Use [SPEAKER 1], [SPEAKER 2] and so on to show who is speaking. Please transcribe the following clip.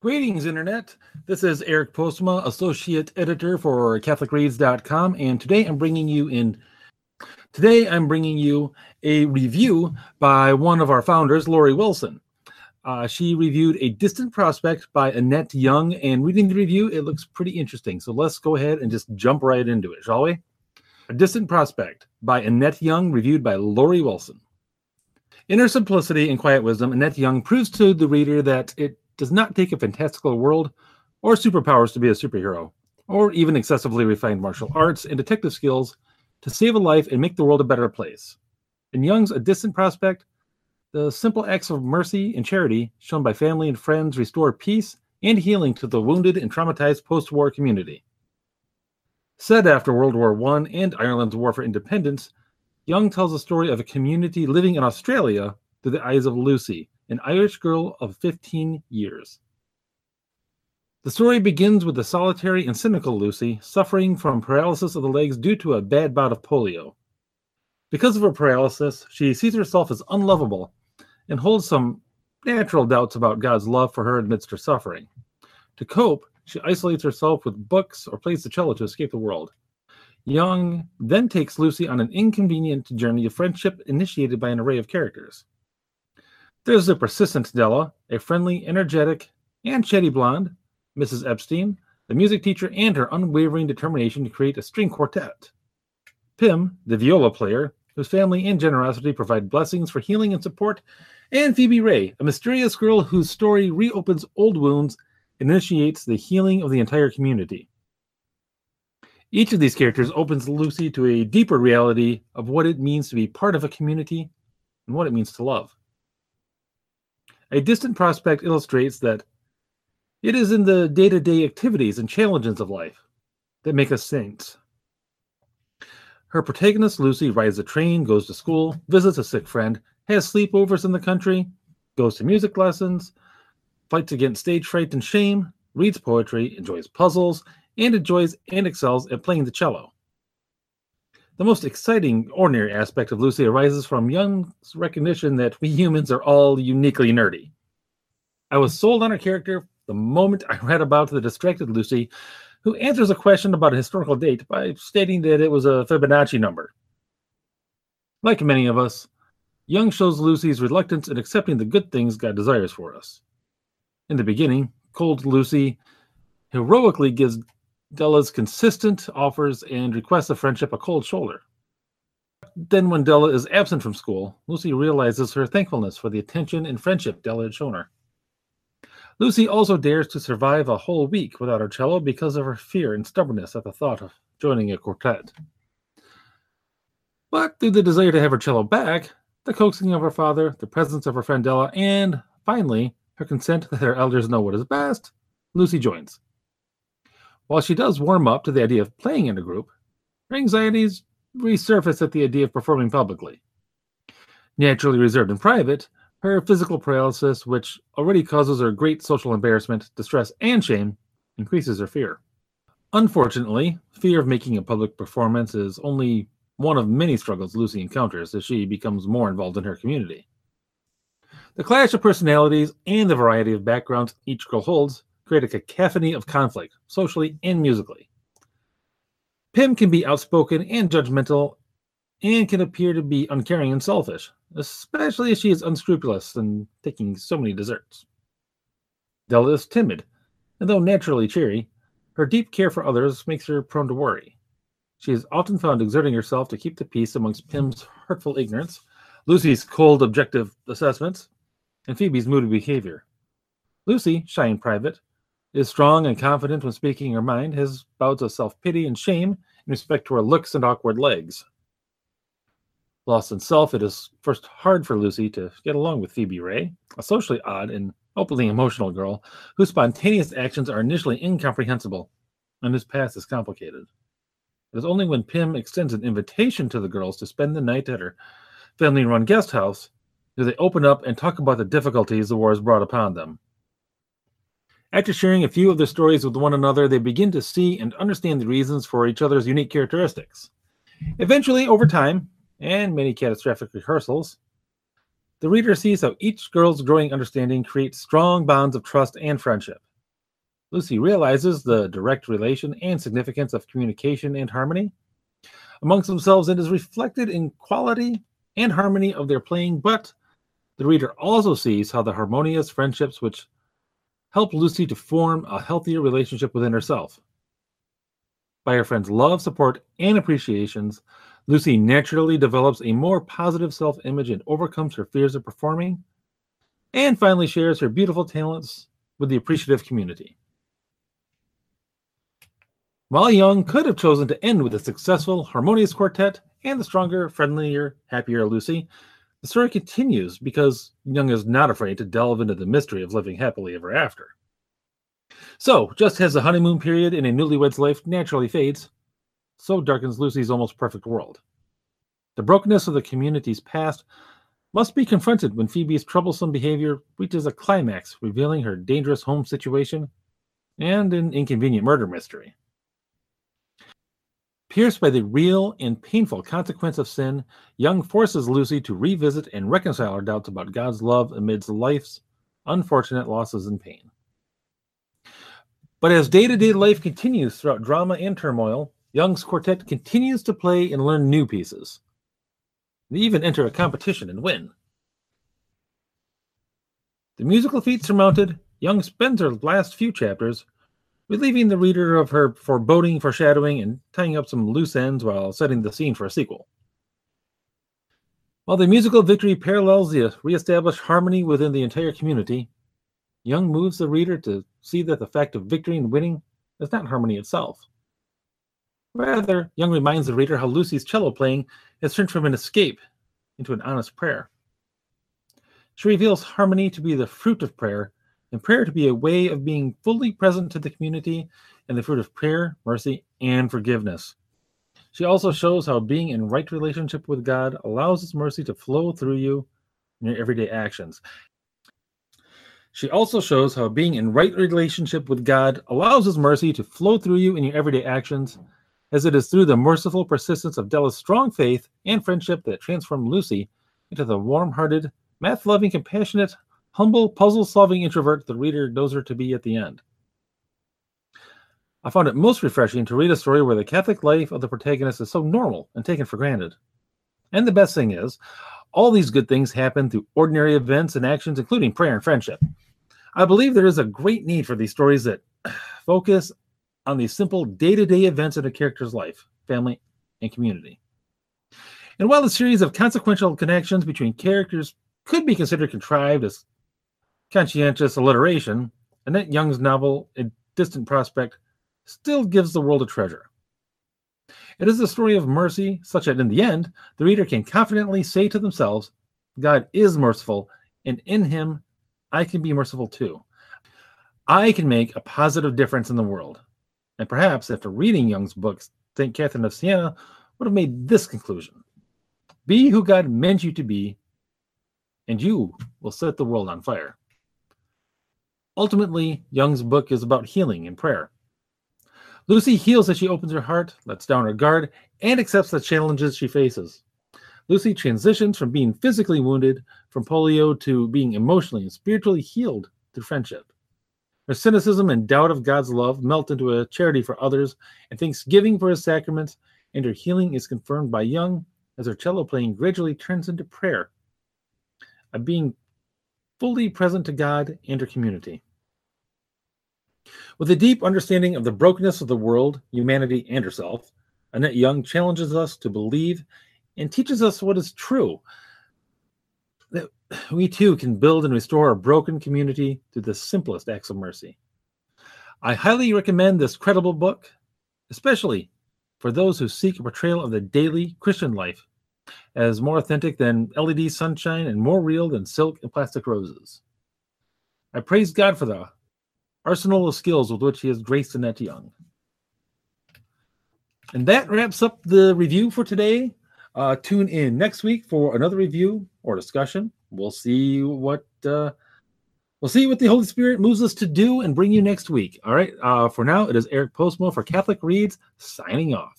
[SPEAKER 1] Greetings, Internet. This is Eric Postma, Associate Editor for CatholicReads.com, and today I'm bringing you in. Today I'm bringing you a review by one of our founders, Lori Wilson. Uh, she reviewed A Distant Prospect by Annette Young, and reading the review, it looks pretty interesting. So let's go ahead and just jump right into it, shall we? A Distant Prospect by Annette Young, reviewed by Lori Wilson. In her simplicity and quiet wisdom, Annette Young proves to the reader that it does not take a fantastical world or superpowers to be a superhero, or even excessively refined martial arts and detective skills to save a life and make the world a better place. In Young's A Distant Prospect, the simple acts of mercy and charity shown by family and friends restore peace and healing to the wounded and traumatized post war community. Set after World War I and Ireland's war for independence, Young tells the story of a community living in Australia through the eyes of Lucy, an Irish girl of 15 years. The story begins with the solitary and cynical Lucy suffering from paralysis of the legs due to a bad bout of polio. Because of her paralysis, she sees herself as unlovable and holds some natural doubts about God's love for her amidst her suffering. To cope, she isolates herself with books or plays the cello to escape the world. Young then takes Lucy on an inconvenient journey of friendship initiated by an array of characters. There's the persistent Della, a friendly, energetic, and chatty blonde, Mrs. Epstein, the music teacher, and her unwavering determination to create a string quartet. Pim, the viola player, whose family and generosity provide blessings for healing and support, and Phoebe Ray, a mysterious girl whose story reopens old wounds and initiates the healing of the entire community. Each of these characters opens Lucy to a deeper reality of what it means to be part of a community and what it means to love. A distant prospect illustrates that it is in the day to day activities and challenges of life that make us saints. Her protagonist, Lucy, rides a train, goes to school, visits a sick friend, has sleepovers in the country, goes to music lessons, fights against stage fright and shame, reads poetry, enjoys puzzles, and enjoys and excels at playing the cello. The most exciting, ordinary aspect of Lucy arises from Young's recognition that we humans are all uniquely nerdy. I was sold on her character the moment I read about the distracted Lucy, who answers a question about a historical date by stating that it was a Fibonacci number. Like many of us, Young shows Lucy's reluctance in accepting the good things God desires for us. In the beginning, cold Lucy heroically gives Della's consistent offers and requests of friendship a cold shoulder. Then, when Della is absent from school, Lucy realizes her thankfulness for the attention and friendship Della had shown her. Lucy also dares to survive a whole week without her cello because of her fear and stubbornness at the thought of joining a quartet. But through the desire to have her cello back, the coaxing of her father, the presence of her friend Della, and finally, her consent that her elders know what is best, Lucy joins. While she does warm up to the idea of playing in a group, her anxieties resurface at the idea of performing publicly. Naturally reserved in private, her physical paralysis, which already causes her great social embarrassment, distress, and shame, increases her fear. Unfortunately, fear of making a public performance is only one of many struggles Lucy encounters as she becomes more involved in her community. The clash of personalities and the variety of backgrounds each girl holds create a cacophony of conflict, socially and musically. Pim can be outspoken and judgmental and can appear to be uncaring and selfish, especially as she is unscrupulous and taking so many desserts. Della is timid, and though naturally cheery, her deep care for others makes her prone to worry. She is often found exerting herself to keep the peace amongst Pim's hurtful ignorance, Lucy's cold objective assessments, and Phoebe's moody behavior. Lucy, shy and private, is strong and confident when speaking her mind, has bouts of self pity and shame in respect to her looks and awkward legs. Lost in self, it is first hard for Lucy to get along with Phoebe Ray, a socially odd and openly emotional girl whose spontaneous actions are initially incomprehensible and whose past is complicated. It is only when Pim extends an invitation to the girls to spend the night at her family run guest house do they open up and talk about the difficulties the war has brought upon them. After sharing a few of their stories with one another, they begin to see and understand the reasons for each other's unique characteristics. Eventually, over time, and many catastrophic rehearsals, the reader sees how each girl's growing understanding creates strong bonds of trust and friendship. Lucy realizes the direct relation and significance of communication and harmony amongst themselves and is reflected in quality and harmony of their playing, but the reader also sees how the harmonious friendships which help Lucy to form a healthier relationship within herself. By her friend's love, support, and appreciations, Lucy naturally develops a more positive self image and overcomes her fears of performing, and finally shares her beautiful talents with the appreciative community. While Young could have chosen to end with a successful, harmonious quartet and the stronger, friendlier, happier Lucy, the story continues because Young is not afraid to delve into the mystery of living happily ever after. So, just as the honeymoon period in a newlywed's life naturally fades, so darkens Lucy's almost perfect world. The brokenness of the community's past must be confronted when Phoebe's troublesome behavior reaches a climax, revealing her dangerous home situation and an inconvenient murder mystery. Pierced by the real and painful consequence of sin, Young forces Lucy to revisit and reconcile her doubts about God's love amidst life's unfortunate losses and pain. But as day to day life continues throughout drama and turmoil, Young's quartet continues to play and learn new pieces. They even enter a competition and win. The musical feat surmounted, Young spends her last few chapters relieving the reader of her foreboding foreshadowing and tying up some loose ends while setting the scene for a sequel. While the musical victory parallels the reestablished harmony within the entire community, Young moves the reader to see that the fact of victory and winning is not harmony itself. Rather, Young reminds the reader how Lucy's cello playing has turned from an escape into an honest prayer. She reveals harmony to be the fruit of prayer and prayer to be a way of being fully present to the community and the fruit of prayer, mercy, and forgiveness. She also shows how being in right relationship with God allows His mercy to flow through you in your everyday actions. She also shows how being in right relationship with God allows His mercy to flow through you in your everyday actions, as it is through the merciful persistence of Della's strong faith and friendship that transformed Lucy into the warm hearted, math loving, compassionate, humble, puzzle solving introvert the reader knows her to be at the end. I found it most refreshing to read a story where the Catholic life of the protagonist is so normal and taken for granted. And the best thing is, all these good things happen through ordinary events and actions, including prayer and friendship. I believe there is a great need for these stories that focus on these simple day to day events in a character's life, family, and community. And while the series of consequential connections between characters could be considered contrived as conscientious alliteration, Annette Young's novel, A Distant Prospect, still gives the world a treasure. It is a story of mercy, such that in the end, the reader can confidently say to themselves, God is merciful, and in him, I can be merciful too. I can make a positive difference in the world. And perhaps after reading Young's books, St. Catherine of Siena would have made this conclusion Be who God meant you to be, and you will set the world on fire. Ultimately, Young's book is about healing and prayer. Lucy heals as she opens her heart, lets down her guard, and accepts the challenges she faces. Lucy transitions from being physically wounded from polio to being emotionally and spiritually healed through friendship. Her cynicism and doubt of God's love melt into a charity for others and thanksgiving for his sacraments, and her healing is confirmed by Young as her cello playing gradually turns into prayer, a being fully present to God and her community. With a deep understanding of the brokenness of the world, humanity, and herself, Annette Young challenges us to believe and teaches us what is true that we too can build and restore a broken community through the simplest acts of mercy. I highly recommend this credible book, especially for those who seek a portrayal of the daily Christian life as more authentic than LED sunshine and more real than silk and plastic roses. I praise God for the arsenal of skills with which he has graced Annette Young. And that wraps up the review for today. Uh, tune in next week for another review or discussion. We'll see what uh, we'll see what the Holy Spirit moves us to do and bring you next week. All right. Uh, for now, it is Eric Postma for Catholic Reads signing off.